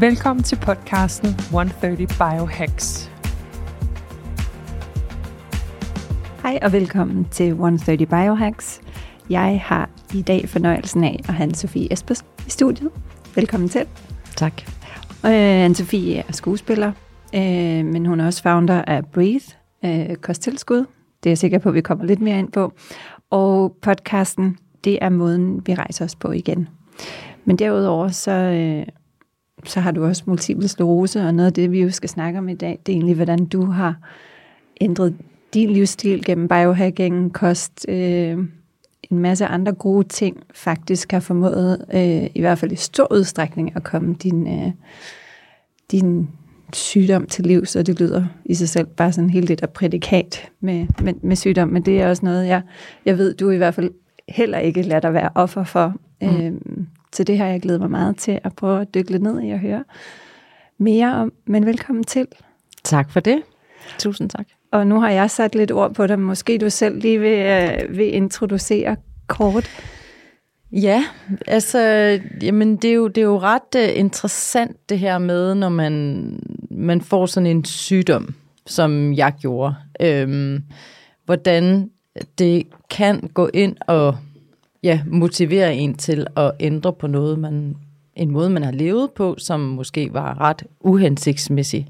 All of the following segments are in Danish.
Velkommen til podcasten 130 Biohacks. Hej og velkommen til 130 Biohacks. Jeg har i dag fornøjelsen af at have Sofie Espers i studiet. Velkommen til. Tak. Øh, Anne-Sophie er skuespiller, øh, men hun er også founder af Breathe, øh, kosttilskud. Det er jeg sikker på, at vi kommer lidt mere ind på. Og podcasten, det er måden, vi rejser os på igen. Men derudover, så, øh, så har du også multiple sklerose, og noget af det, vi jo skal snakke om i dag, det er egentlig, hvordan du har ændret din livsstil gennem biohacking, kost, øh, en masse andre gode ting, faktisk har formået, øh, i hvert fald i stor udstrækning, at komme din, øh, din sygdom til liv, så det lyder i sig selv bare sådan helt lidt af prædikat med, med, med sygdom, men det er også noget, jeg, jeg ved, du i hvert fald heller ikke lader dig være offer for. Mm. Øhm, så det har jeg glædet mig meget til at prøve at dykke lidt ned i og høre mere om. Men velkommen til. Tak for det. Tusind tak. Og nu har jeg sat lidt ord på dig. Måske du selv lige vil, øh, vil introducere kort. Ja, altså, jamen det er jo, det er jo ret uh, interessant det her med, når man, man får sådan en sygdom, som jeg gjorde. Øhm, hvordan det kan gå ind og ja, motivere en til at ændre på noget, man, en måde, man har levet på, som måske var ret uhensigtsmæssig.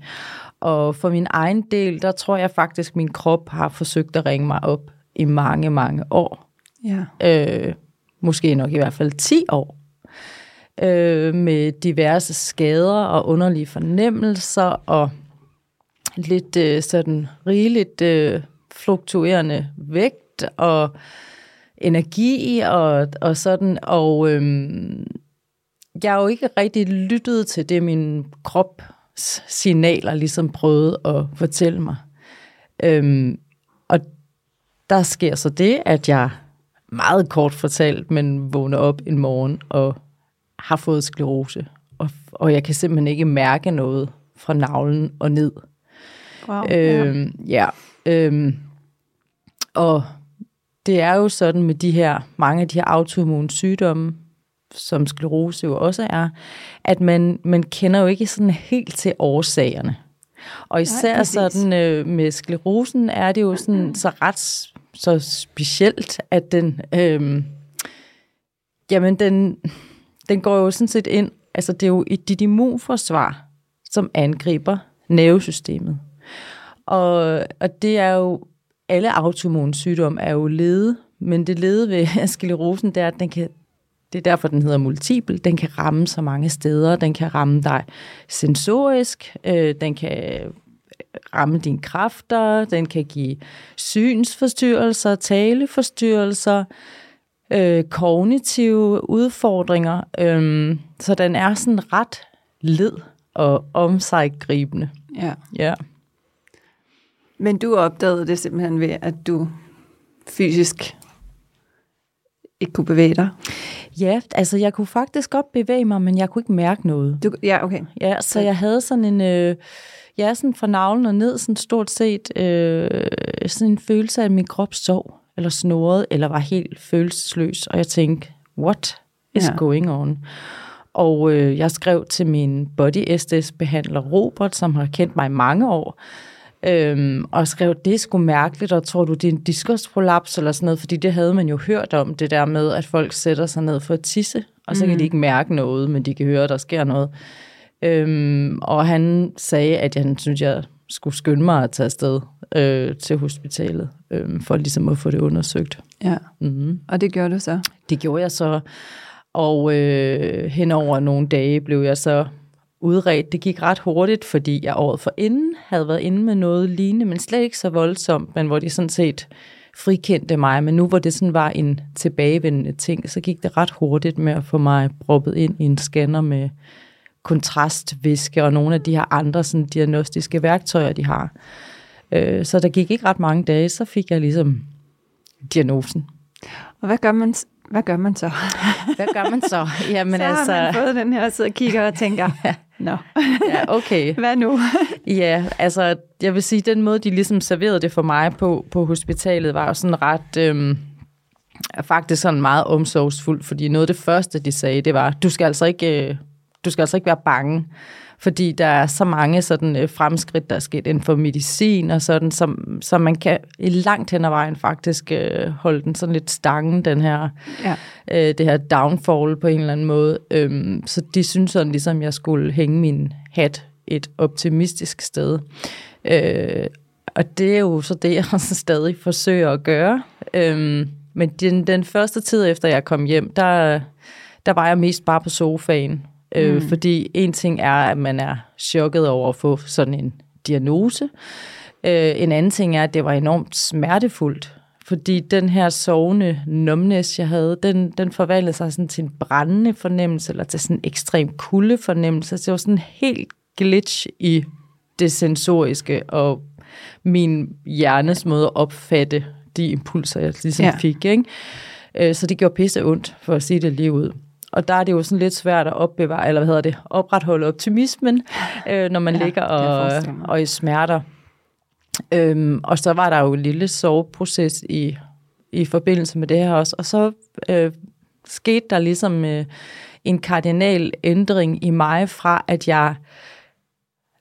Og for min egen del, der tror jeg faktisk, at min krop har forsøgt at ringe mig op i mange, mange år. Ja. Øh, måske nok i hvert fald 10 år. Øh, med diverse skader og underlige fornemmelser og lidt øh, sådan rigeligt øh, fluktuerende vægt og energi og, og sådan. Og øh, jeg har jo ikke rigtig lyttet til det, min krop signaler ligesom prøvede at fortælle mig. Øhm, og der sker så det, at jeg meget kort fortalt, men vågner op en morgen og har fået sklerose. Og, og jeg kan simpelthen ikke mærke noget fra navlen og ned. Wow, øhm, ja. ja øhm, og det er jo sådan med de her, mange af de her autoimmune sygdomme, som sklerose jo også er, at man, man kender jo ikke sådan helt til årsagerne. Og især Nej, sådan øh, med sklerosen er det jo sådan så ret så specielt, at den, øh, jamen den, den går jo sådan set ind, altså det er jo et dit immunforsvar, som angriber nervesystemet. Og, og det er jo, alle autoimmune sygdomme er jo lede, men det lede ved sklerosen, det er, at den kan det er derfor, den hedder multiple. Den kan ramme så mange steder. Den kan ramme dig sensorisk. Øh, den kan ramme dine kræfter. Den kan give synsforstyrrelser, taleforstyrrelser, øh, kognitive udfordringer. Øh, så den er sådan ret led og omsaggribende. Ja. ja. Men du opdagede det simpelthen ved, at du fysisk ikke kunne bevæge dig? Ja, altså jeg kunne faktisk godt bevæge mig, men jeg kunne ikke mærke noget. Du, ja, okay. Ja, så jeg havde sådan en, øh, ja, sådan fra navlen og ned, sådan stort set, øh, sådan en følelse af, at min krop sov, eller snorede, eller var helt følelsesløs, og jeg tænkte, what is ja. going on? Og øh, jeg skrev til min body SDS-behandler Robert, som har kendt mig i mange år, Øhm, og skrev, det er sgu mærkeligt, og tror du, det er en diskusprolaps eller sådan noget, fordi det havde man jo hørt om, det der med, at folk sætter sig ned for at tisse, og så mm. kan de mm. ikke mærke noget, men de kan høre, at der sker noget. Øhm, og han sagde, at han synes, jeg skulle skynde mig at tage afsted øh, til hospitalet, øh, for ligesom at få det undersøgt. Ja, mm. og det gjorde du så? Det gjorde jeg så, og øh, hen over nogle dage blev jeg så udredt. Det gik ret hurtigt, fordi jeg året for inden havde været inde med noget lignende, men slet ikke så voldsomt, men hvor de sådan set frikendte mig. Men nu hvor det sådan var en tilbagevendende ting, så gik det ret hurtigt med at få mig proppet ind i en scanner med kontrastvæske og nogle af de her andre sådan, diagnostiske værktøjer, de har. Øh, så der gik ikke ret mange dage, så fik jeg ligesom diagnosen. Og hvad gør man, hvad gør man så? Hvad gør man så? Jamen, så har altså... man fået den her, og sidder og kigger og tænker, nå, ja, okay. hvad nu? ja, altså, jeg vil sige, den måde, de ligesom serverede det for mig på, på hospitalet, var jo sådan ret... Øhm, faktisk sådan meget omsorgsfuldt, fordi noget af det første, de sagde, det var, du skal altså ikke, øh, du skal altså ikke være bange fordi der er så mange sådan øh, fremskridt, der er sket inden for medicin og sådan, som, som man kan i langt hen ad vejen faktisk øh, holde den sådan lidt stangen, den her, ja. øh, det her downfall på en eller anden måde. Øhm, så de synes sådan ligesom, jeg skulle hænge min hat et optimistisk sted. Øh, og det er jo så det, jeg stadig forsøger at gøre. Øhm, men den, den første tid efter jeg kom hjem, der, der var jeg mest bare på sofaen Øh, mm. Fordi en ting er, at man er chokket over at få sådan en diagnose. Øh, en anden ting er, at det var enormt smertefuldt. Fordi den her sovende numbness, jeg havde, den, den forvandlede sig sådan til en brændende fornemmelse, eller til sådan en ekstrem kulde fornemmelse. Så det var sådan en helt glitch i det sensoriske, og min hjernes måde at opfatte de impulser, jeg ligesom ja. fik. Ikke? Øh, så det gjorde pisse ondt, for at sige det lige ud. Og der er det jo sådan lidt svært at opbevare, eller hvad hedder det, opretholde optimismen, øh, når man ja, ligger og, og i smerter. Øhm, og så var der jo en lille soveproces i, i forbindelse med det her også. Og så øh, skete der ligesom øh, en kardinal ændring i mig fra, at jeg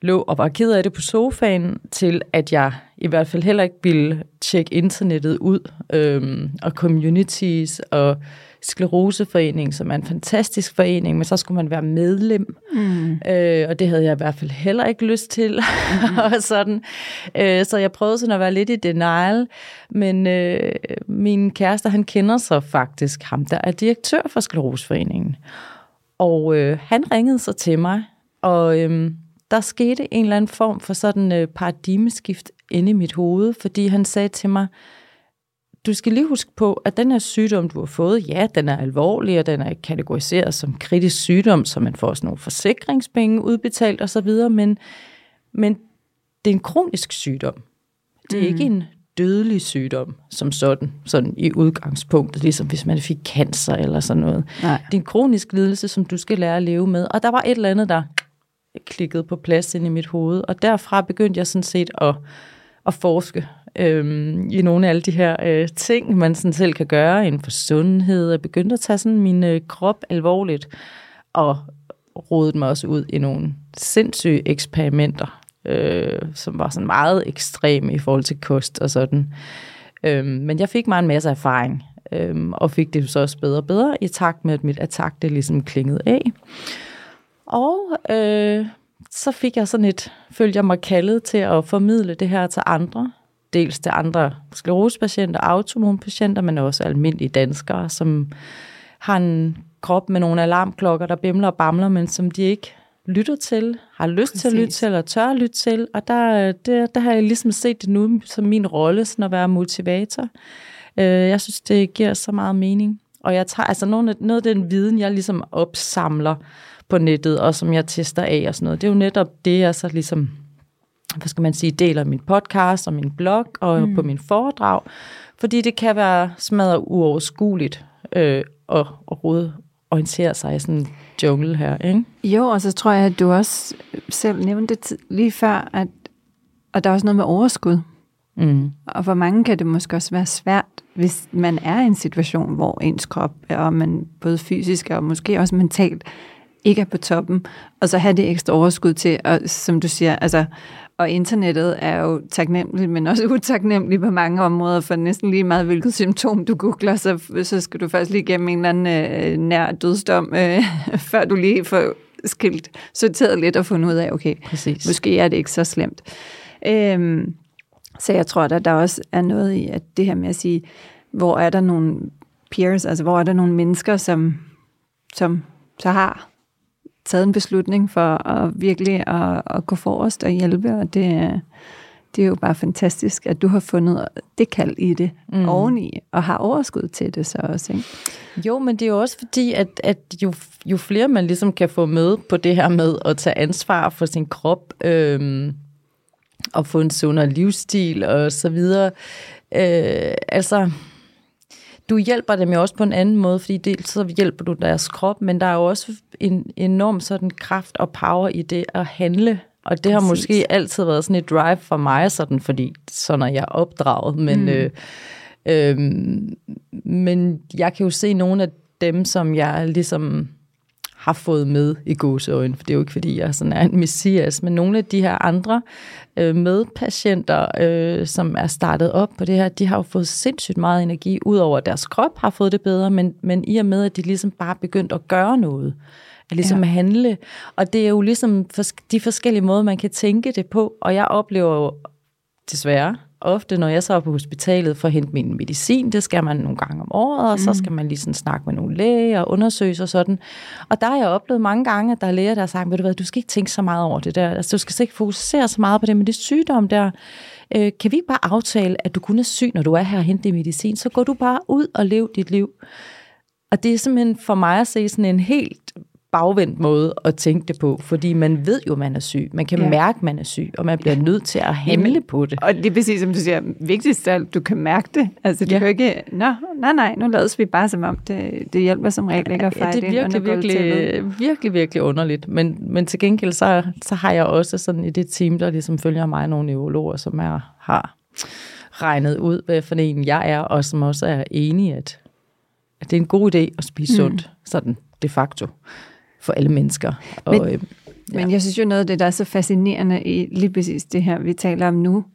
lå og var ked af det på sofaen, til at jeg i hvert fald heller ikke ville tjekke internettet ud, øhm, og communities, og Skleroseforening, som er en fantastisk forening, men så skulle man være medlem, mm. øh, og det havde jeg i hvert fald heller ikke lyst til. Mm. og sådan. Øh, så jeg prøvede sådan at være lidt i denial, men øh, min kæreste, han kender så faktisk ham, der er direktør for Skleroseforeningen. Og øh, han ringede så til mig, og øh, der skete en eller anden form for sådan øh, paradigmeskift inde i mit hoved, fordi han sagde til mig, du skal lige huske på, at den her sygdom, du har fået, ja, den er alvorlig, og den er kategoriseret som kritisk sygdom, så man får sådan nogle forsikringspenge udbetalt osv., men, men det er en kronisk sygdom. Det er mm. ikke en dødelig sygdom som sådan, sådan i udgangspunktet, ligesom hvis man fik cancer eller sådan noget. Nej. Det er en kronisk lidelse, som du skal lære at leve med. Og der var et eller andet, der klikkede på plads ind i mit hoved, og derfra begyndte jeg sådan set at, at forske øh, i nogle af alle de her øh, ting, man sådan selv kan gøre inden for sundhed. Jeg begyndte at tage sådan min øh, krop alvorligt, og rodede mig også ud i nogle sindssyge eksperimenter, øh, som var sådan meget ekstreme i forhold til kost og sådan. Øh, men jeg fik mig en masse erfaring, øh, og fik det så også bedre og bedre, i takt med, at mit attack det ligesom klingede af. Og øh, så fik jeg sådan et, følte jeg mig kaldet til at formidle det her til andre, dels til andre sklerosepatienter, autoimmunpatienter, men også almindelige danskere, som har en krop med nogle alarmklokker, der bimler og bamler, men som de ikke lytter til, har lyst Præcis. til at lytte til, eller tør at lytte til. Og der, der, der har jeg ligesom set det nu som min rolle, sådan at være motivator. Øh, jeg synes, det giver så meget mening. Og jeg tager altså noget, noget af den viden, jeg ligesom opsamler på nettet, og som jeg tester af og sådan noget, det er jo netop det, jeg så ligesom hvad skal man sige, deler min podcast og min blog og mm. på min foredrag, fordi det kan være smadret uoverskueligt øh, at, at rode orientere sig i sådan en jungle her, ikke? Jo, og så tror jeg, at du også selv nævnte det lige før, at og der er også noget med overskud. Mm. Og for mange kan det måske også være svært, hvis man er i en situation, hvor ens krop, og man både fysisk og måske også mentalt, ikke er på toppen, og så have det ekstra overskud til, og som du siger, altså og internettet er jo taknemmeligt, men også utaknemmeligt på mange områder, for næsten lige meget hvilket symptom du googler, så, så skal du først lige igennem en eller anden øh, nær dødsdom, øh, før du lige får skilt sorteret lidt og fundet ud af, okay, Præcis. måske er det ikke så slemt. Øhm, så jeg tror, at der også er noget i, at det her med at sige, hvor er der nogle peers, altså hvor er der nogle mennesker, som, som så har taget en beslutning for at virkelig at, at gå forrest og hjælpe, og det, det er jo bare fantastisk, at du har fundet det kald i det mm. oveni, og har overskud til det så også, ikke? Jo, men det er jo også fordi, at, at jo, jo flere man ligesom kan få med på det her med at tage ansvar for sin krop, øhm, og få en sundere livsstil og så videre, øh, altså du hjælper dem jo også på en anden måde, fordi dels så hjælper du deres krop, men der er jo også en enorm sådan kraft og power i det at handle. Og det har Præcis. måske altid været sådan et drive for mig, sådan, fordi sådan er jeg opdraget, men, mm. øh, øh, men jeg kan jo se nogle af dem, som jeg ligesom har fået med i gåseøjne, for det er jo ikke, fordi jeg sådan er en messias, men nogle af de her andre øh, medpatienter, øh, som er startet op på det her, de har jo fået sindssygt meget energi, ud over at deres krop har fået det bedre, men, men i og med, at de ligesom bare begyndt at gøre noget, at ligesom ja. handle, og det er jo ligesom de forskellige måder, man kan tænke det på, og jeg oplever jo desværre, ofte, når jeg så er på hospitalet for at hente min medicin, det skal man nogle gange om året, og mm. så skal man lige sådan snakke med nogle læger og undersøge og sådan. Og der har jeg oplevet mange gange, at der er læger, der har sagt, ved du hvad, du skal ikke tænke så meget over det der. Altså, du skal ikke fokusere så meget på det, men det sygdom der, øh, kan vi ikke bare aftale, at du kun er syg, når du er her og hente din medicin, så går du bare ud og lev dit liv. Og det er simpelthen for mig at se sådan en helt bagvendt måde at tænke det på, fordi man ved jo, man er syg. Man kan ja. mærke, man er syg, og man bliver nødt til at handle Jamen, på det. Og det er præcis, som du siger, vigtigst af alt, du kan mærke det. Altså, du ja. kan ikke, nå, nej, nej, nu lader vi bare som om, det, det hjælper som regel ikke at fejre ja, det er virkelig, virkelig, virkelig, virkelig underligt. Men, men til gengæld, så, så har jeg også sådan i det team, der ligesom følger mig, nogle neurologer, som er, har regnet ud, hvad for en jeg er, og som også er enige, at, at det er en god idé at spise mm. sundt, sådan de facto for alle mennesker. Men, og, øh, ja. men jeg synes jo noget af det, der er så fascinerende i lige præcis det her, vi taler om nu,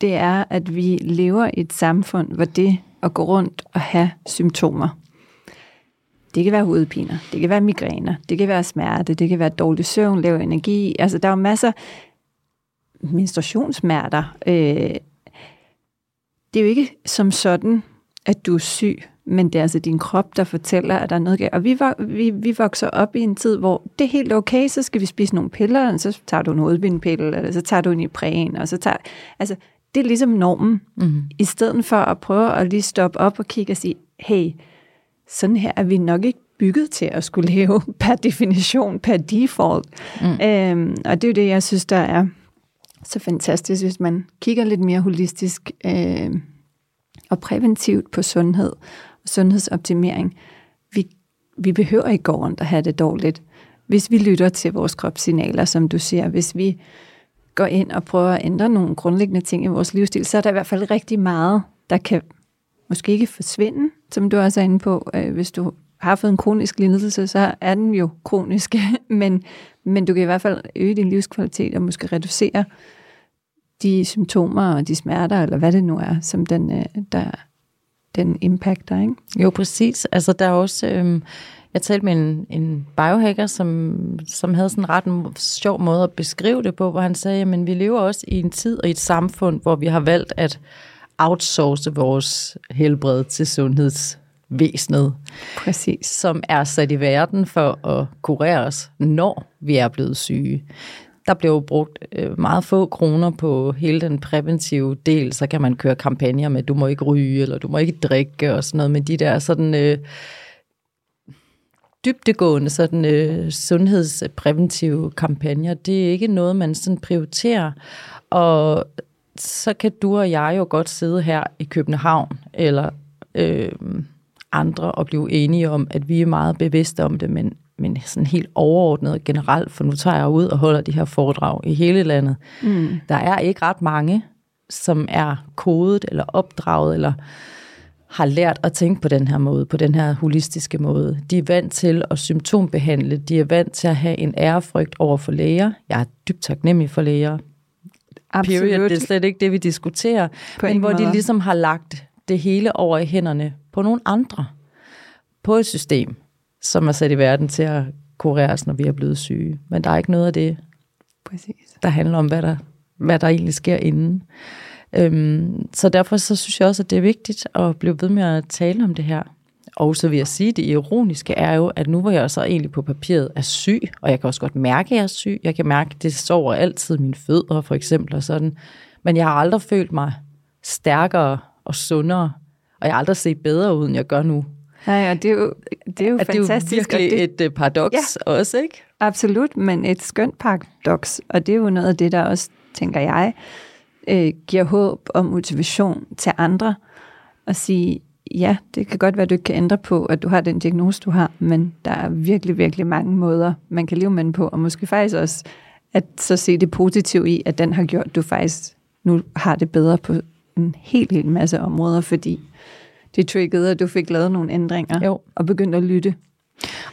det er, at vi lever i et samfund, hvor det at gå rundt og have symptomer, det kan være hovedpiner, det kan være migræner, det kan være smerte, det kan være dårlig søvn, lav energi. Altså, der er jo masser menstruationssmerter. Øh, det er jo ikke som sådan, at du er syg men det er altså din krop, der fortæller, at der er noget galt. Og vi, vi, vi vokser op i en tid, hvor det er helt okay, så skal vi spise nogle piller, og så tager du en hovedbindpille, eller så tager du en Ipren, og så tager... Altså, det er ligesom normen. Mm-hmm. I stedet for at prøve at lige stoppe op og kigge og sige, hey, sådan her er vi nok ikke bygget til at skulle leve per definition, per default. Mm. Øhm, og det er jo det, jeg synes, der er så fantastisk, hvis man kigger lidt mere holistisk øh, og præventivt på sundhed, sundhedsoptimering. Vi, vi behøver ikke gå rundt og have det dårligt. Hvis vi lytter til vores kropssignaler, som du siger, hvis vi går ind og prøver at ændre nogle grundlæggende ting i vores livsstil, så er der i hvert fald rigtig meget, der kan måske ikke forsvinde, som du også er inde på. Øh, hvis du har fået en kronisk lidelse, så er den jo kronisk, men, men du kan i hvert fald øge din livskvalitet og måske reducere de symptomer og de smerter, eller hvad det nu er, som den, øh, der, den impacter, ikke? Jo, præcis. Altså, der er også... Øh, jeg talte med en, en biohacker, som, som havde sådan en ret sjov måde at beskrive det på, hvor han sagde, at vi lever også i en tid og i et samfund, hvor vi har valgt at outsource vores helbred til sundhedsvæsenet. Præcis. Som er sat i verden for at kurere os, når vi er blevet syge der blev brugt øh, meget få kroner på hele den præventive del. Så kan man køre kampagner med, du må ikke ryge, eller du må ikke drikke, og sådan noget. Men de der sådan... Øh, dybtegående sådan, øh, sundhedspræventive kampagner, det er ikke noget, man sådan prioriterer. Og så kan du og jeg jo godt sidde her i København, eller øh, andre, og blive enige om, at vi er meget bevidste om det, men men sådan helt overordnet og generelt, for nu tager jeg ud og holder de her foredrag i hele landet. Mm. Der er ikke ret mange, som er kodet eller opdraget eller har lært at tænke på den her måde, på den her holistiske måde. De er vant til at symptombehandle, de er vant til at have en ærefrygt over for læger. Jeg er dybt taknemmelig for læger. Absolut. Period, det er slet ikke det, vi diskuterer. På men hvor måde. de ligesom har lagt det hele over i hænderne på nogle andre. På et system som er sat i verden til at kureres, når vi er blevet syge. Men der er ikke noget af det, Præcis. der handler om, hvad der, hvad der egentlig sker inden. Øhm, så derfor så synes jeg også, at det er vigtigt at blive ved med at tale om det her. Og så vil jeg sige, at det ironiske er jo, at nu hvor jeg så egentlig på papiret er syg, og jeg kan også godt mærke, at jeg er syg. Jeg kan mærke, at det sover altid mine fødder, for eksempel, og sådan. Men jeg har aldrig følt mig stærkere og sundere, og jeg har aldrig set bedre ud, end jeg gør nu. Nej, og det er jo, det er jo At det er jo fantastisk. virkelig det, et uh, paradoks ja. også, ikke? Absolut, men et skønt paradoks, og det er jo noget af det, der også, tænker jeg, øh, giver håb og motivation til andre, at sige, ja, det kan godt være, at du ikke kan ændre på, at du har den diagnose, du har, men der er virkelig, virkelig mange måder, man kan leve med den på, og måske faktisk også at så se det positive i, at den har gjort, at du faktisk nu har det bedre på en helt, helt masse områder, fordi det triggede, at du fik lavet nogle ændringer Jo. og begyndte at lytte.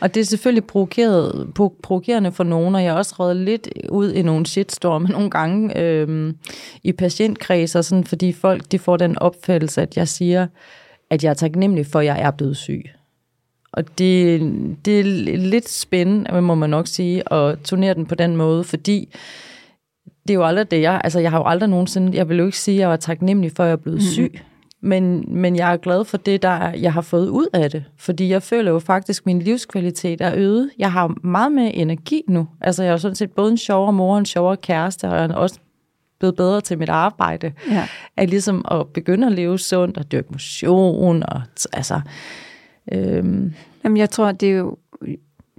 Og det er selvfølgelig provokeret, pro- provokerende for nogen, og jeg har også reddet lidt ud i nogle shitstorm nogle gange øhm, i patientkredser, sådan, fordi folk de får den opfattelse, at jeg siger, at jeg er taknemmelig for, at jeg er blevet syg. Og det, det er lidt spændende, må man nok sige, at turnere den på den måde, fordi det er jo aldrig det, jeg... Altså, jeg har jo aldrig nogensinde... Jeg vil jo ikke sige, at jeg var taknemmelig for, at jeg er blevet mm-hmm. syg. Men, men jeg er glad for det, der jeg har fået ud af det. Fordi jeg føler jo faktisk, at min livskvalitet er øget. Jeg har meget mere energi nu. Altså, jeg er jo sådan set både en sjovere mor en sjovere kæreste, og jeg er også blevet bedre til mit arbejde. Ja. At ligesom at begynde at leve sundt og dyrke motion. Og, altså, øhm, Jamen, jeg tror, det er jo...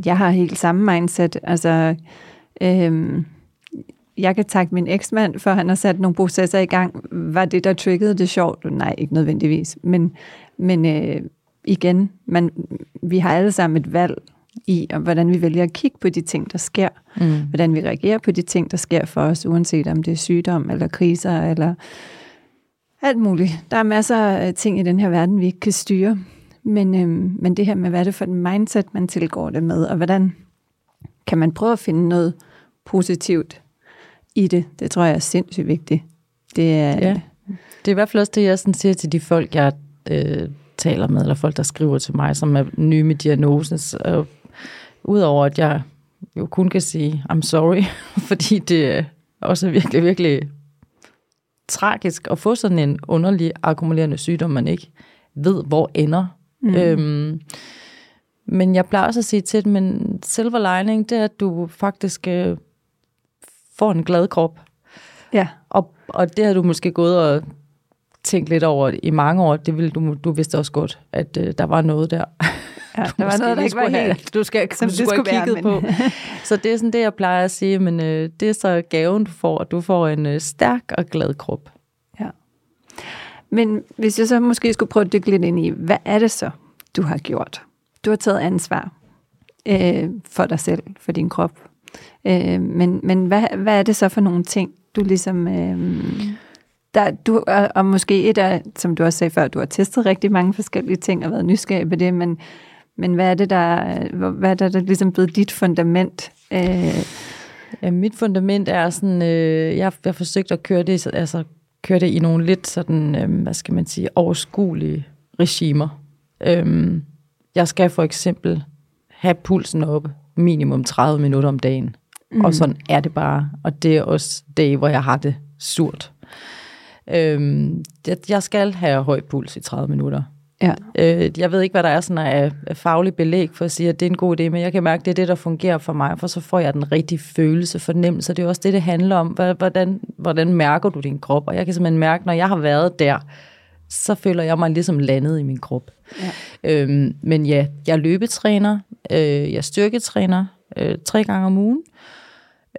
Jeg har helt samme mindset. Altså, øhm, jeg kan takke min eksmand, for han har sat nogle processer i gang. Var det, der triggede det sjovt? Nej, ikke nødvendigvis. Men, men øh, igen, man, vi har alle sammen et valg i, om hvordan vi vælger at kigge på de ting, der sker. mm. Hvordan vi reagerer på de ting, der sker for os, uanset om det er sygdom, eller kriser, eller alt muligt. Der er masser af ting i den her verden, vi ikke kan styre. Men, øhm, men det her med, hvad er det for en mindset, man tilgår det med, og hvordan kan man prøve at finde noget positivt i det, det tror jeg er sindssygt vigtigt. Det er, Ja. Det er i hvert fald også det, jeg sådan siger til de folk, jeg øh, taler med, eller folk, der skriver til mig, som er nye med diagnosen. Så, Udover at jeg jo kun kan sige, I'm sorry, fordi det er også virkelig, virkelig tragisk at få sådan en underlig akkumulerende sygdom, man ikke ved, hvor ender. Mm. Øhm, men jeg plejer også at sige til dem, men silver lining, det er, at du faktisk øh, får en glad krop. ja, Og, og det har du måske gået og tænkt lidt over i mange år. Det ville du, du vidste også godt, at øh, der var noget der. ja der var noget, der ikke var skulle have- helt, Du skal, som du skulle skulle have være, kigget men- på. Så det er sådan det, jeg plejer at sige, men øh, det er så gaven, du får, at du får en øh, stærk og glad krop. Ja. Men hvis jeg så måske skulle prøve at dykke lidt ind i, hvad er det så, du har gjort? Du har taget ansvar øh, for dig selv, for din krop. Øh, men men hvad, hvad er det så for nogle ting, du ligesom... Øh, der, du, og, og måske et af, som du også sagde før, du har testet rigtig mange forskellige ting og været nysgerrig på det, men, men hvad er det, der, hvad er det, der ligesom blevet dit fundament? Øh, Ja, mit fundament er sådan, øh, jeg, jeg har forsøgt at køre det, altså, køre det i nogle lidt sådan, øh, hvad skal man sige, overskuelige regimer. Øh, jeg skal for eksempel have pulsen oppe minimum 30 minutter om dagen. Mm. Og sådan er det bare. Og det er også dage, hvor jeg har det surt. Øhm, jeg, skal have høj puls i 30 minutter. ja. Øh, jeg ved ikke, hvad der er sådan af, af faglig belæg for at sige, at det er en god idé, men jeg kan mærke, at det er det, der fungerer for mig, for så får jeg den rigtige følelse, fornemmelse. Det er også det, det handler om. Hvordan, hvordan mærker du din krop? Og jeg kan simpelthen mærke, når jeg har været der, så føler jeg mig ligesom landet i min krop. Ja. Øhm, men ja, jeg er løbetræner, øh, jeg er styrketræner øh, tre gange om ugen,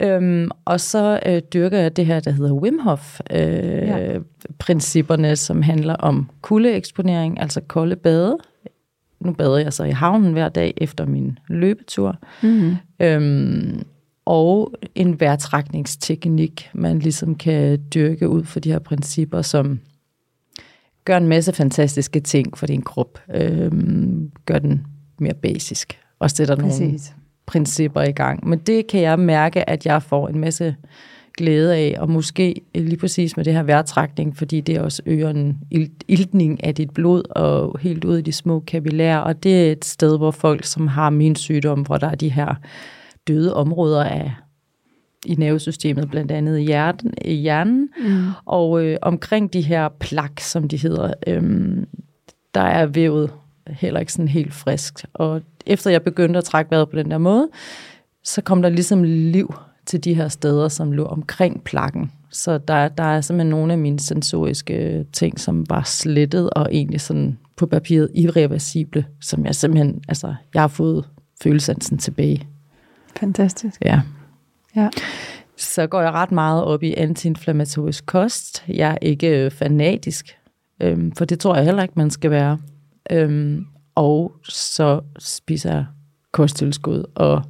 Øhm, og så øh, dyrker jeg det her, der hedder Wim Hof øh, Ja. som handler om kuldeeksponering, altså kolde bade. Nu bader jeg så i havnen hver dag efter min løbetur. Mm-hmm. Øhm, og en vejrtrækningsteknik, man ligesom kan dyrke ud for de her principper, som gør en masse fantastiske ting for din krop. Øhm, gør den mere basisk. Og sætter nogle Præcis. Principper i gang. Men det kan jeg mærke, at jeg får en masse glæde af, og måske lige præcis med det her vejrtrækning, fordi det også øger en ilt- iltning af dit blod og helt ud i de små kapillærer, og det er et sted, hvor folk, som har min sygdom, hvor der er de her døde områder af i nervesystemet, blandt andet i hjerten, i hjernen, Mm. og øh, omkring de her plak, som de hedder, øhm, der er vævet heller ikke sådan helt friskt. Og efter jeg begyndte at trække vejret på den der måde, så kom der ligesom liv til de her steder, som lå omkring plakken. Så der, der er simpelthen nogle af mine sensoriske ting, som var slettet og egentlig sådan på papiret irreversible, som jeg simpelthen, altså, jeg har fået følelsansen tilbage. Fantastisk. Ja. Ja. Så går jeg ret meget op i antiinflammatorisk kost. Jeg er ikke fanatisk, øhm, for det tror jeg heller ikke, man skal være. Øhm, og så spiser jeg kosttilskud, og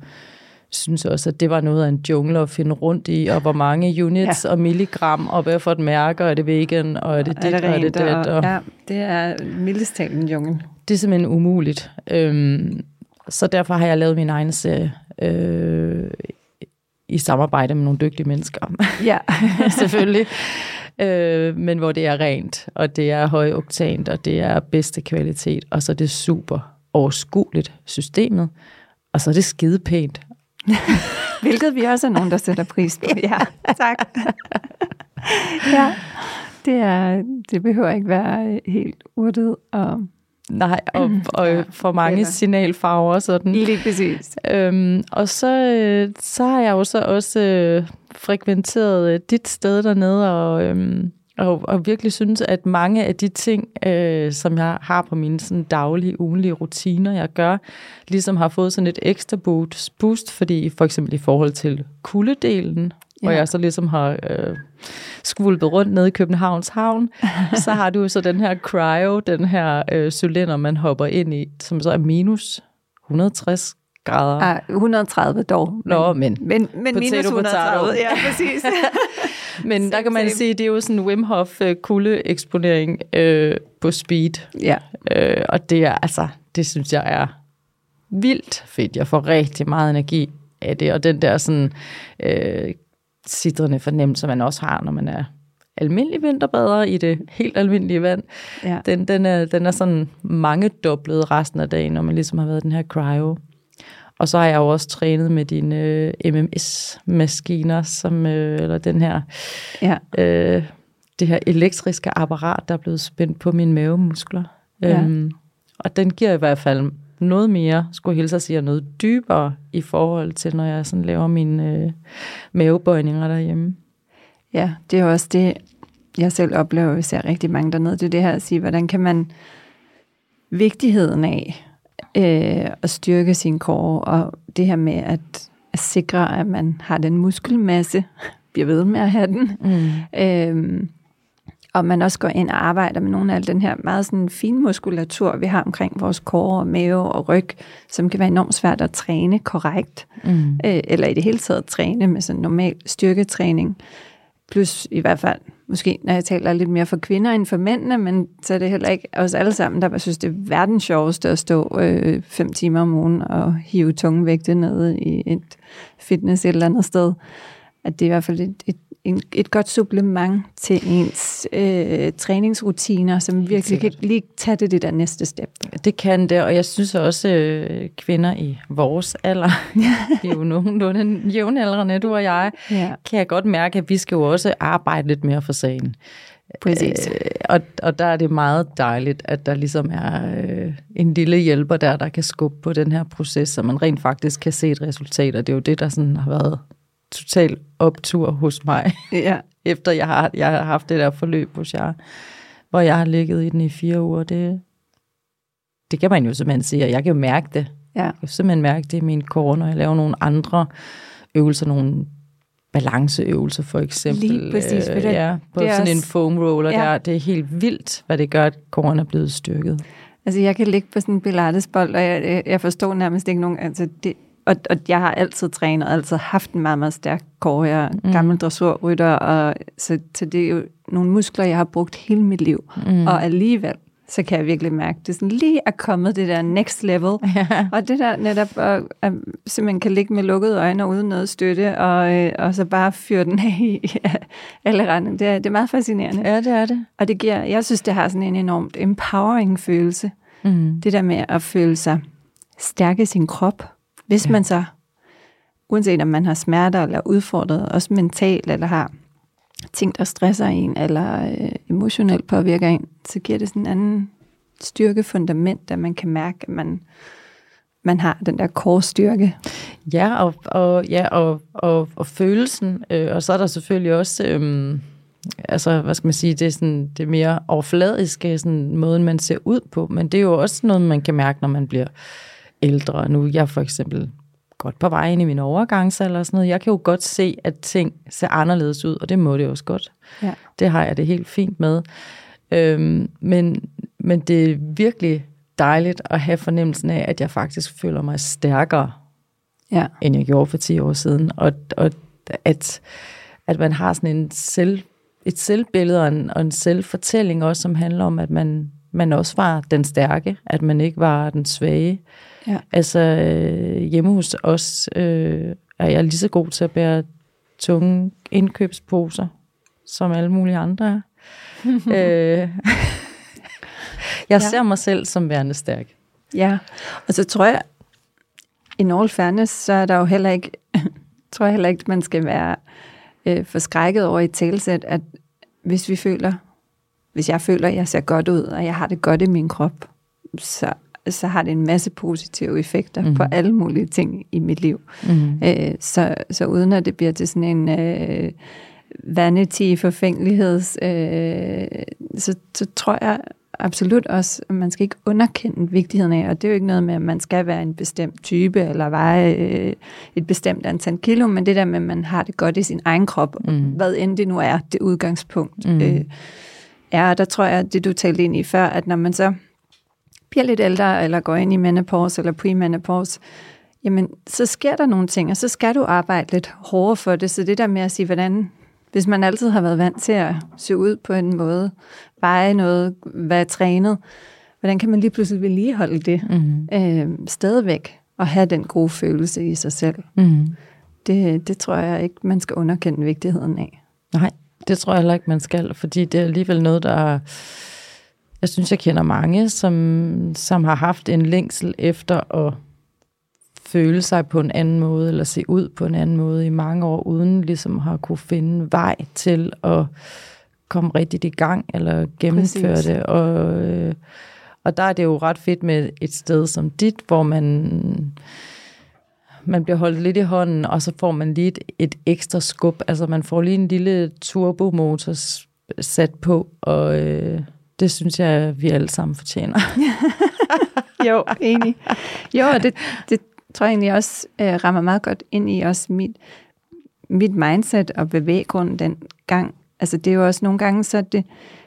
synes også, at det var noget af en jungle at finde rundt i, og hvor mange units ja. og milligram, og hvad for et mærke, og er det vegan, og er det dit, er det og er det og, Og ja, det er mildest talt en jungle. det er simpelthen umuligt. Øhm, så derfor har jeg lavet min egen serie øh, i samarbejde med nogle dygtige mennesker. Ja. selvfølgelig. Øh, men hvor det er rent, og det er høj oktant, og det er bedste kvalitet, og så er det super overskueligt systemet, og så er det skide pænt. Hvilket vi også er nogen, der sætter pris på. Ja, tak. ja, det, er, det behøver ikke være helt urtet og Nej, og, og for mange Eller- signalfarver og sådan. lige præcis. Øhm, og så, øh, så har jeg jo så også øh, frekventeret øh, dit sted dernede, og, øhm, og, og virkelig synes, at mange af de ting, øh, som jeg har på mine sådan, daglige, ugenlige rutiner, jeg gør, ligesom har fået sådan et ekstra boost, boost fordi for eksempel i forhold til kuldedelen, hvor Ja. jeg så ligesom har øh, skvulpet rundt nede i Københavns Havn, så har du så den her cryo, den her øh, cylinder, man hopper ind i, som så er minus 160 grader. Ah, 130 dog. Nå, men- men, men minus Potato, 130. potato. Ja, præcis. Men der kan man same. sige, det er jo sådan en Wim Hof øh, kuldeeksponering øh, på speed. ja. Øh, og det er altså, det synes jeg er vildt fedt. Jeg får rigtig meget energi af det, og den der sådan øh, sidrende fornemmelse, man også har, når man er almindelig vinterbader i det helt almindelige vand, ja. den, den, er, den er sådan mange doblet resten af dagen, når man ligesom har været den her cryo. Og så har jeg jo også trænet med dine øh, MMS-maskiner, som, øh, eller den her, ja. øh, det her elektriske apparat, der er blevet spændt på mine mavemuskler. Ja. Øhm, og den giver i hvert fald noget mere, skulle hilse at sige, og noget dybere i forhold til, når jeg sådan laver mine øh, mavebøjninger derhjemme. Ja, det er også det, jeg selv oplever, jeg ser rigtig mange dernede. Det er det her at sige, hvordan kan man vigtigheden af øh, at styrke sin kår, og det her med at, at sikre, at man har den muskelmasse, bliver ved med at have den, Mm. Øhm, og man også går ind og arbejder med nogle af den her meget sådan fin muskulatur, vi har omkring vores kår og mave og ryg, som kan være enormt svært at træne korrekt, Mm. øh, eller i det hele taget træne med sådan normal styrketræning. Plus i hvert fald, måske når jeg taler lidt mere for kvinder end for mændene, men så er det heller ikke os alle sammen, der synes, det er verdens sjoveste at stå øh, fem timer om ugen og hive tunge vægte nede i et fitness et eller andet sted. At det er i hvert fald et, et, en, et godt supplement til ens øh, træningsrutiner, som virkelig kan lige tage det, det der næste step. Det kan det, og jeg synes også, øh, kvinder i vores alder, det er jo nogenlunde jævnaldrende, du og jeg, Ja, kan jeg godt mærke, at vi skal jo også arbejde lidt mere for sagen. præcis. Øh, og, og der er det meget dejligt, at der ligesom er øh, en lille hjælper der, der kan skubbe på den her proces, så man rent faktisk kan se et resultat, og det er jo det, der sådan har været total optur hos mig, Ja, efter jeg har, jeg har haft det der forløb hos jer, hvor jeg har ligget i den i fire uger. Det, det kan man jo simpelthen sige, og jeg kan jo mærke det. ja. Jeg kan simpelthen mærke det i min kår, når jeg laver nogle andre øvelser, nogle balanceøvelser for eksempel. Lige præcis, Øh, det- ja, på det sådan en også- foam roller Ja. der. Det er helt vildt, hvad det gør, at kåren er blevet styrket. Altså, jeg kan ligge på sådan en pilatesbold, og jeg, jeg- jeg forstår nærmest ikke nogen... Altså, det, og, og jeg har altid trænet, altid haft en meget, meget stærk kår. Jeg er Mm. gammel dressurrytter, og så, så det er jo nogle muskler, jeg har brugt hele mit liv. Mm. Og alligevel, så kan jeg virkelig mærke, det er sådan lige er kommet det der next level. Ja. Og det der netop, at, at simpelthen kan ligge med lukkede øjne og uden noget støtte, og, øh, og så bare fyre den af i alle rende. Det er, det er meget fascinerende. ja, det er det. Og det giver, jeg synes, det har sådan en enormt empowering følelse. Mm. Det der med at føle sig stærk i sin krop. Hvis ja. man så, uanset om man har smerter eller er udfordret, også mentalt, eller har ting, der stresser en, eller øh, emotionelt påvirker en, så giver det sådan en anden styrke fundament, at man kan mærke, at man man har den der core-styrke. Ja, og, og, ja, og, og, og følelsen, øh, og så er der selvfølgelig også, øh, altså, hvad skal man sige, det er sådan, det er mere overfladiske, sådan måden, man ser ud på, men det er jo også noget, man kan mærke, når man bliver ældre. Nu er jeg for eksempel godt på vej ind i min overgangsalder og sådan noget. Jeg kan jo godt se, at ting ser anderledes ud, og det må det også godt. Ja. Det har jeg det helt fint med. Øhm, men, men det er virkelig dejligt at have fornemmelsen af, at jeg faktisk føler mig stærkere, Ja. end jeg gjorde for 10 år siden. Og, og at, at man har sådan en selv, et selvbillede og en, og en selvfortælling også, som handler om, at man, man også var den stærke, at man ikke var den svage. Ja. Altså øh, hjemme hos os øh, er jeg lige så god til at bære tunge indkøbsposer, som alle mulige andre er. øh, jeg Ja. ser mig selv som værende stærk. Ja, og så tror jeg, in all fairness, så er der jo heller ikke, tror jeg heller ikke, man skal være øh, forskrækket over i talsæt, at hvis vi føler, hvis jeg føler, at jeg ser godt ud, og jeg har det godt i min krop, så, så har det en masse positive effekter mm-hmm. på alle mulige ting i mit liv. Mm. Øh, så, så uden at det bliver til sådan en øh, vanity, forfængeligheds, øh, så, så tror jeg absolut også, at man skal ikke underkende vigtigheden af, og det er jo ikke noget med, at man skal være en bestemt type, eller veje øh, et bestemt antal kilo, men det der med, at man har det godt i sin egen krop, mm. hvad end det nu er, det udgangspunkt mm. øh, er. Og der tror jeg, det du talte ind i før, at når man så bliver lidt ældre, eller går ind i menopause eller premenopause, jamen, så sker der nogle ting, og så skal du arbejde lidt hårdere for det. Så det der med at sige, hvordan, hvis man altid har været vant til at se ud på en måde, veje noget, være trænet, hvordan kan man lige pludselig vedligeholde det Mm. øh, stadigvæk, og have den gode følelse i sig selv? Mm. Det, det tror jeg ikke, man skal underkende vigtigheden af. Nej, det tror jeg heller ikke, man skal, fordi det er alligevel noget, der... Jeg synes, jeg kender mange, som, som har haft en længsel efter at føle sig på en anden måde, eller se ud på en anden måde i mange år, uden ligesom har kunne finde vej til at komme rigtigt i gang, eller gennemføre Præcis. det. Og, øh, og der er det jo ret fedt med et sted som dit, hvor man man bliver holdt lidt i hånden, og så får man lige et, et ekstra skub. Altså man får lige en lille turbomotor sat på, og øh, det synes jeg, vi alle sammen fortjener. Jo, enig. Jo, og det, det tror jeg egentlig også øh, rammer meget godt ind i også mit, mit mindset og bevæggrund den gang. Altså det er jo også nogle gange, så det,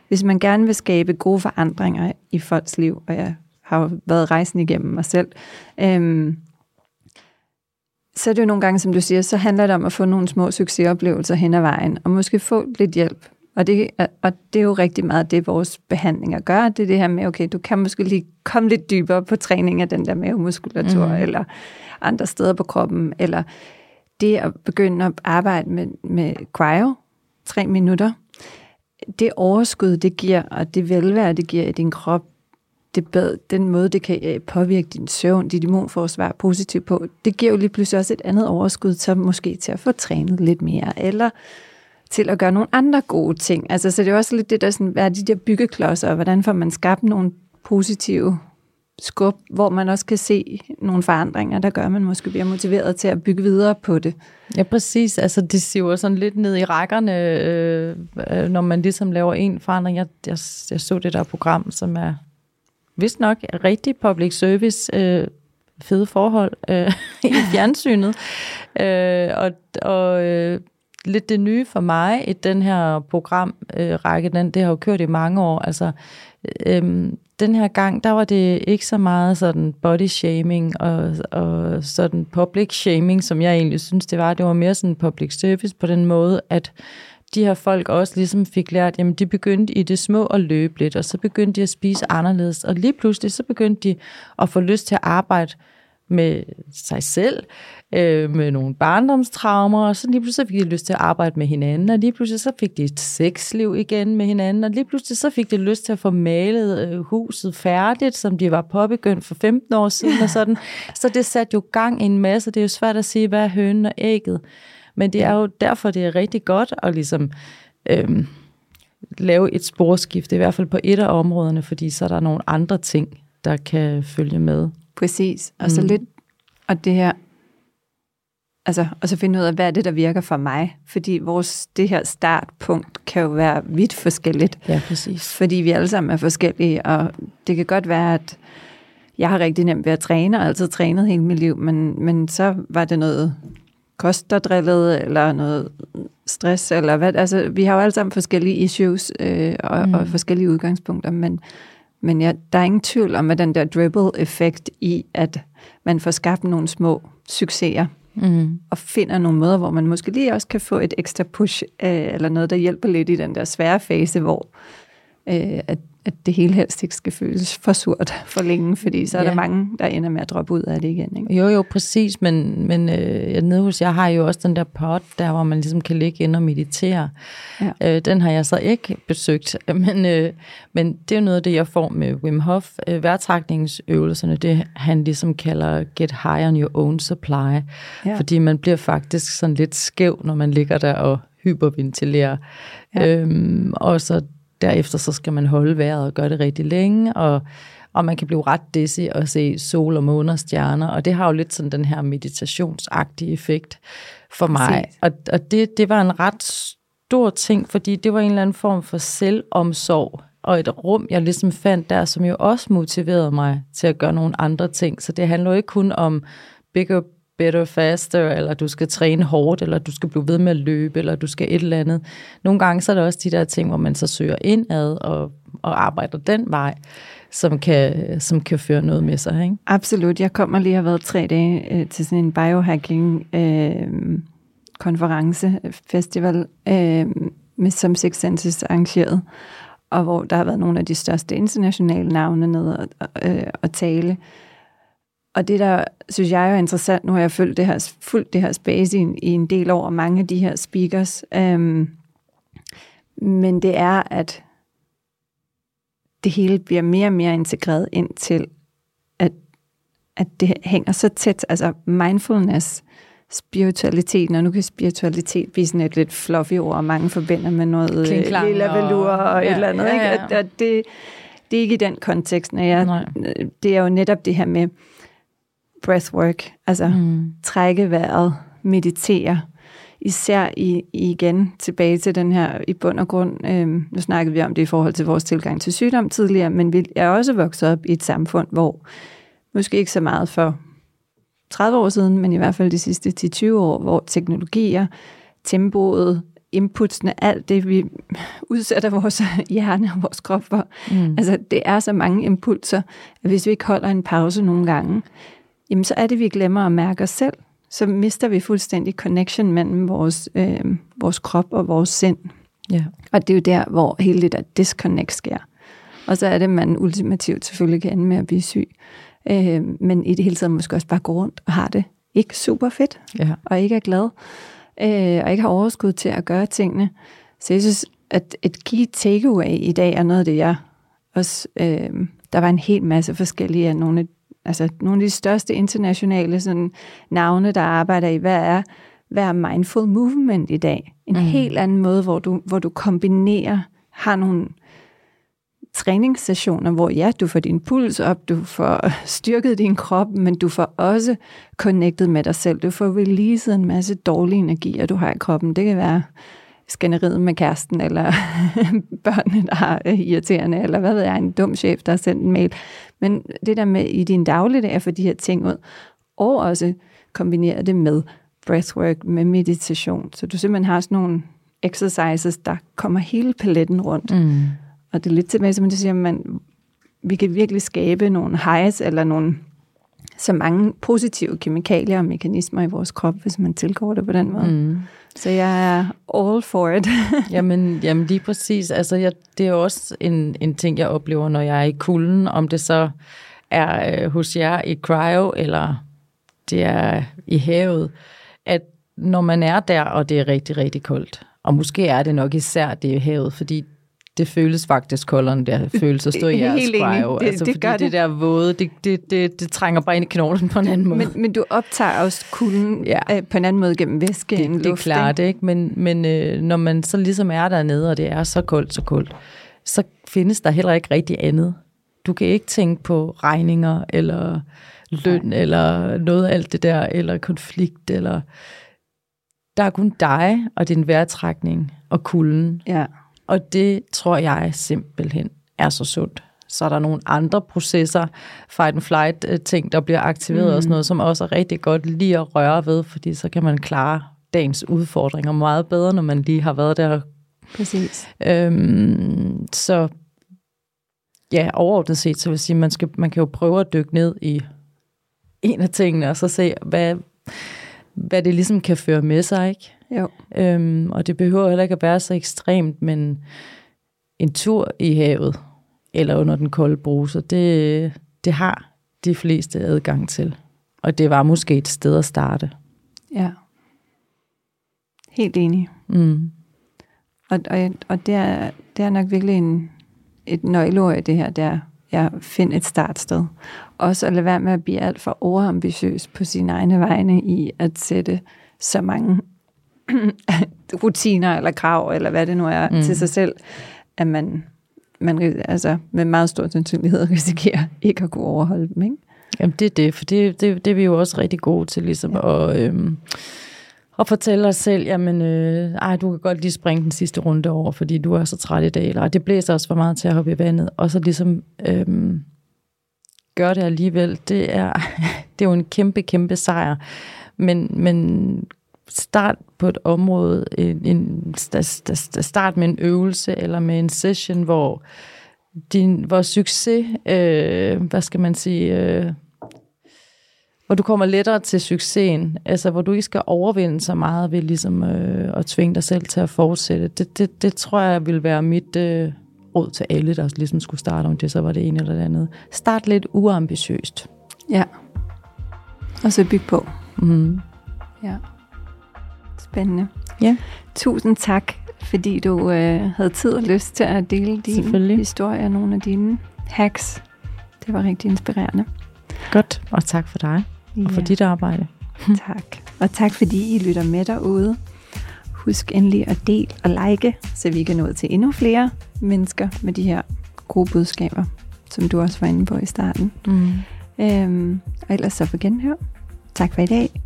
hvis man gerne vil skabe gode forandringer i folks liv, og jeg har jo været rejsen igennem mig selv, øhm, så er det jo nogle gange, som du siger, så handler det om at få nogle små succesoplevelser hen ad vejen, og måske få lidt hjælp. Og det, er- og det er jo rigtig meget det, vores behandlinger gør. Det er det her med, okay, du kan måske lige komme lidt dybere på træning af den der mavemuskulatur, mm. eller andre steder på kroppen, eller det at begynde at arbejde med, med cryo, tre minutter, det overskud, det giver, og det velvære, det giver i din krop, det bed, den måde, det kan øh, påvirke din søvn, dit immunforsvar positivt på, det giver jo lige pludselig også et andet overskud, så måske til at få trænet lidt mere, eller til at gøre nogle andre gode ting. Altså, så det er også lidt det der, sådan, hvad er de der byggeklodser, og hvordan får man skabt nogle positive skub, hvor man også kan se nogle forandringer, der gør, at man måske bliver motiveret til at bygge videre på det. Ja, præcis. Altså, det siver sådan lidt ned i rækkerne, øh, øh, når man ligesom laver en forandring. Jeg, jeg, jeg så det der program, som er vist nok rigtig public service, øh, fede forhold øh, i fjernsynet. Øh, og og øh, lidt det nye for mig i den her programrække, øh, række, den, det har jo kørt i mange år. Altså, øh, den her gang, der var det ikke så meget sådan body shaming og, og sådan public shaming, som jeg egentlig synes, det var. Det var mere sådan public service på den måde, at de her folk også ligesom fik lært, jamen de begyndte i det små at løbe lidt, og så begyndte de at spise anderledes, og lige pludselig så begyndte de at få lyst til at arbejde med sig selv, øh, med nogle barndomstraumer, og så lige pludselig fik de lyst til at arbejde med hinanden, og lige pludselig så fik de et sexliv igen med hinanden, og lige pludselig så fik de lyst til at få malet øh, huset færdigt, som de var påbegyndt for 15 år siden, og sådan. Så det satte jo gang i en masse, det er jo svært at sige, hvad er hønen og ægget, men det er jo derfor, det er rigtig godt at ligesom øh, lave et sporskift, i hvert fald på et af områderne, fordi så er der nogle andre ting, der kan følge med. Præcis. Og så Mm. lidt, og det her, altså, og så finde ud af, hvad er det, der virker for mig? Fordi vores, det her startpunkt kan jo være vidt forskelligt, Ja, præcis. fordi vi alle sammen er forskellige, og det kan godt være, at jeg har rigtig nemt ved at træne, og altid trænet hele mit liv, men, men så var det noget kost, der drillede, eller noget stress, eller hvad. Altså, vi har jo alle sammen forskellige issues øh, og, Mm. og forskellige udgangspunkter, men, men ja, der er ingen tvivl om, at den der dribble-effekt i, at man får skabt nogle små succeser, Mm. og finder nogle måder, hvor man måske lige også kan få et ekstra push, øh, eller noget, der hjælper lidt i den der svære fase, hvor øh, at, at det hele helst ikke skal føles for surt for længe, fordi så er Ja. der mange, der ender med at droppe ud af det igen. Ikke? Jo, jo, præcis, men, men øh, nede hos jeg har jo også den der pod, der hvor man ligesom kan ligge ind og meditere. Ja. Øh, den har jeg så ikke besøgt, men, øh, men det er jo noget af det, jeg får med Wim Hof. Øh, vejrtrækningsøvelserne, det han ligesom kalder get high on your own supply, Ja. fordi man bliver faktisk sådan lidt skæv, når man ligger der og hyperventilerer. Ja. Øhm, og så derefter så skal man holde vejret og gøre det rigtig længe, og, og man kan blive ret dizzy og se sol og måner og stjerner, og det har jo lidt sådan den her meditationsagtige effekt for mig. Præcis. Og, og det, det var en ret stor ting, fordi det var en eller anden form for selvomsorg, og et rum, jeg ligesom fandt der, som jo også motiverede mig til at gøre nogle andre ting. Så det handler jo ikke kun om bigger, better, faster, eller du skal træne hårdt, eller du skal blive ved med at løbe, eller du skal et eller andet. Nogle gange så er der også de der ting, hvor man så søger indad og, og arbejder den vej, som kan, som kan føre noget med sig. Ikke? Absolut. Jeg kommer lige har været tre dage øh, til sådan en biohacking øh, konference, festival, øh, med som Six Senses arrangeret, og hvor der har været nogle af de største internationale navne nede og, øh, og tale. Og det, der synes jeg er interessant, nu har jeg fulgt det her, fulgt det her space i, en- i en del og mange af de her speakers, øh, men det er, at det hele bliver mere og mere integreret ind til, at, at det hænger så tæt, altså mindfulness, spiritualiteten, og nu kan spiritualitet blive sådan et lidt fluffy ord, og mange forbinder med noget øh, lilla og- velur og ja, et eller andet. ja, Ikke? ja. At, at det, det er ikke i den kontekst, når jeg, Nej. det er jo netop det her med breathwork, altså Mm. trække vejret, meditere, især i, igen tilbage til den her i bund og grund, øh, nu snakkede vi om det i forhold til vores tilgang til sygdom tidligere, men vi er også vokset op i et samfund, hvor måske ikke så meget for 30 år siden, men i hvert fald de sidste 10-20 år, hvor teknologier, tempoet, inputsene, alt det, vi udsætter vores hjerne og vores krop for, Mm. Altså, det er så mange impulser, at hvis vi ikke holder en pause nogle gange, jamen så er det, vi glemmer at mærke os selv. Så mister vi fuldstændig connection mellem vores, øh, vores krop og vores sind. Ja. Og det er jo der, hvor hele det der disconnect sker. Og så er det, man ultimativt selvfølgelig kan ende med at blive syg. Øh, men i det hele taget måske også bare gå rundt og har det ikke super fedt ja. og ikke er glad, øh, og ikke har overskud til at gøre tingene. Så jeg synes, at et key takeaway i dag er noget af det, jeg også... Øh, der var en hel masse forskellige af nogle af, altså nogle af de største internationale sådan, navne, der arbejder i, hvad er, hvad er mindful movement i dag? En Mm. helt anden måde, hvor du, hvor du kombinerer, har nogle træningssessioner, hvor ja, du får din puls op, du får styrket din krop, men du får også connected med dig selv. Du får releaset en masse dårlige energier, du har i kroppen. Det kan være skænderiet med kæresten, eller børnene, der er irriterende, eller hvad ved jeg, en dum chef, der har sendt en mail. Men det der med i din dagligdag at få de her ting ud, og også kombinere det med breathwork, med meditation. Så du simpelthen har sådan nogle exercises, der kommer hele paletten rundt. Mm. Og det er lidt tilbage, som du siger, man, vi kan virkelig skabe nogle highs, eller nogle så mange positive kemikalier og mekanismer i vores krop, hvis man tilgår det på den måde. Mm. Så jeg er all for it. Jamen, jamen lige præcis. Altså, jeg, det er også en, en ting, jeg oplever, når jeg er i kulden, om det så er øh, hos jer i cryo, eller det er i havet, at når man er der, og det er rigtig, rigtig koldt, og måske er det nok især det i havet, fordi det føles faktisk koldere, end det føles at stå i jeres cryo. Det- altså, det fordi gør det det. der våde, det, det, det, det trænger bare ind i knoglen på en anden måde. men, men du optager også kulden Ja. øh, på en anden måde gennem væske end det, det er luft. klart, ikke? Men, men øh, når man så ligesom er dernede, og det er så koldt, så koldt, så findes der heller ikke rigtig andet. Du kan ikke tænke på regninger, eller løn, Nej. eller noget af alt det der, eller konflikt, eller... Der er kun dig og din vejrtrækning og kulden. Ja. Og det tror jeg simpelthen er så sundt. Så er der nogle andre processer, fight and flight øh, ting, der bliver aktiveret mm. og sådan noget, som også er rigtig godt lige at røre ved, fordi så kan man klare dagens udfordringer meget bedre, når man lige har været der. Præcis. Øhm, så ja, overordnet set, så vil jeg sige, man, skal, man kan jo prøve at dykke ned i en af tingene, og så se, hvad, hvad det ligesom kan føre med sig, ikke? Jo. Øhm, og det behøver heller ikke at være så ekstremt, men en tur i havet, eller under den kolde bruser, det, det har de fleste adgang til. Og det var måske et sted at starte. Ja. Helt enig. Mm. Og, og, og det, er, det er nok virkelig en, et nøgleord i det her, det er, ja, find et startsted. Også at lade være med at blive alt for overambitiøs på sine egne vegne i at sætte så mange rutiner eller krav, eller hvad det nu er, mm. til sig selv, at man, man altså, med meget stor sandsynlighed risikerer ikke at kunne overholde dem. Ikke? Jamen det er det, for det, det, det er vi jo også rigtig gode til, ligesom ja. at, øhm, at fortælle os selv, jamen, øh, ej, du kan godt lige springe den sidste runde over, fordi du er så træt i dag, eller det blæser også for meget til at hoppe i vandet, og så ligesom øhm, gør det alligevel. Det er, det er jo en kæmpe, kæmpe sejr, men, men start på et område, en, en, start med en øvelse eller med en session, hvor din, hvor succes, øh, hvad skal man sige, øh, hvor du kommer lettere til succesen, altså hvor du ikke skal overvinde så meget ved ligesom øh, at tvinge dig selv til at fortsætte. Det, det, det tror jeg vil være mit øh, råd til alle, der ligesom skulle starte, om det så var det ene eller det andet. Start lidt uambitiøst. Ja. Og så bygge på. Mm. Ja. Spændende. Ja. Tusind tak, fordi du øh, havde tid og lyst til at dele din historie og nogle af dine hacks. Det var rigtig inspirerende. Godt, og tak for dig og for dit arbejde. tak. Og tak fordi I lytter med derude. Husk endelig at dele og like, så vi kan nå til endnu flere mennesker med de her gode budskaber, som du også var inde på i starten. Mm. Øhm, og ellers så for genhør. Tak for i dag.